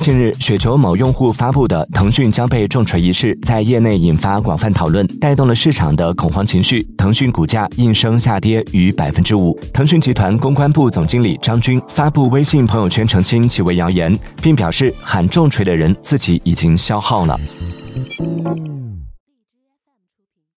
近日，雪球某用户发布的腾讯将被重锤一事在业内引发广泛讨论，带动了市场的恐慌情绪。腾讯股价应声下跌逾百分之五。腾讯集团公关部总经理张军发布微信朋友圈澄清其为谣言，并表示喊重锤的人自己已经消耗了。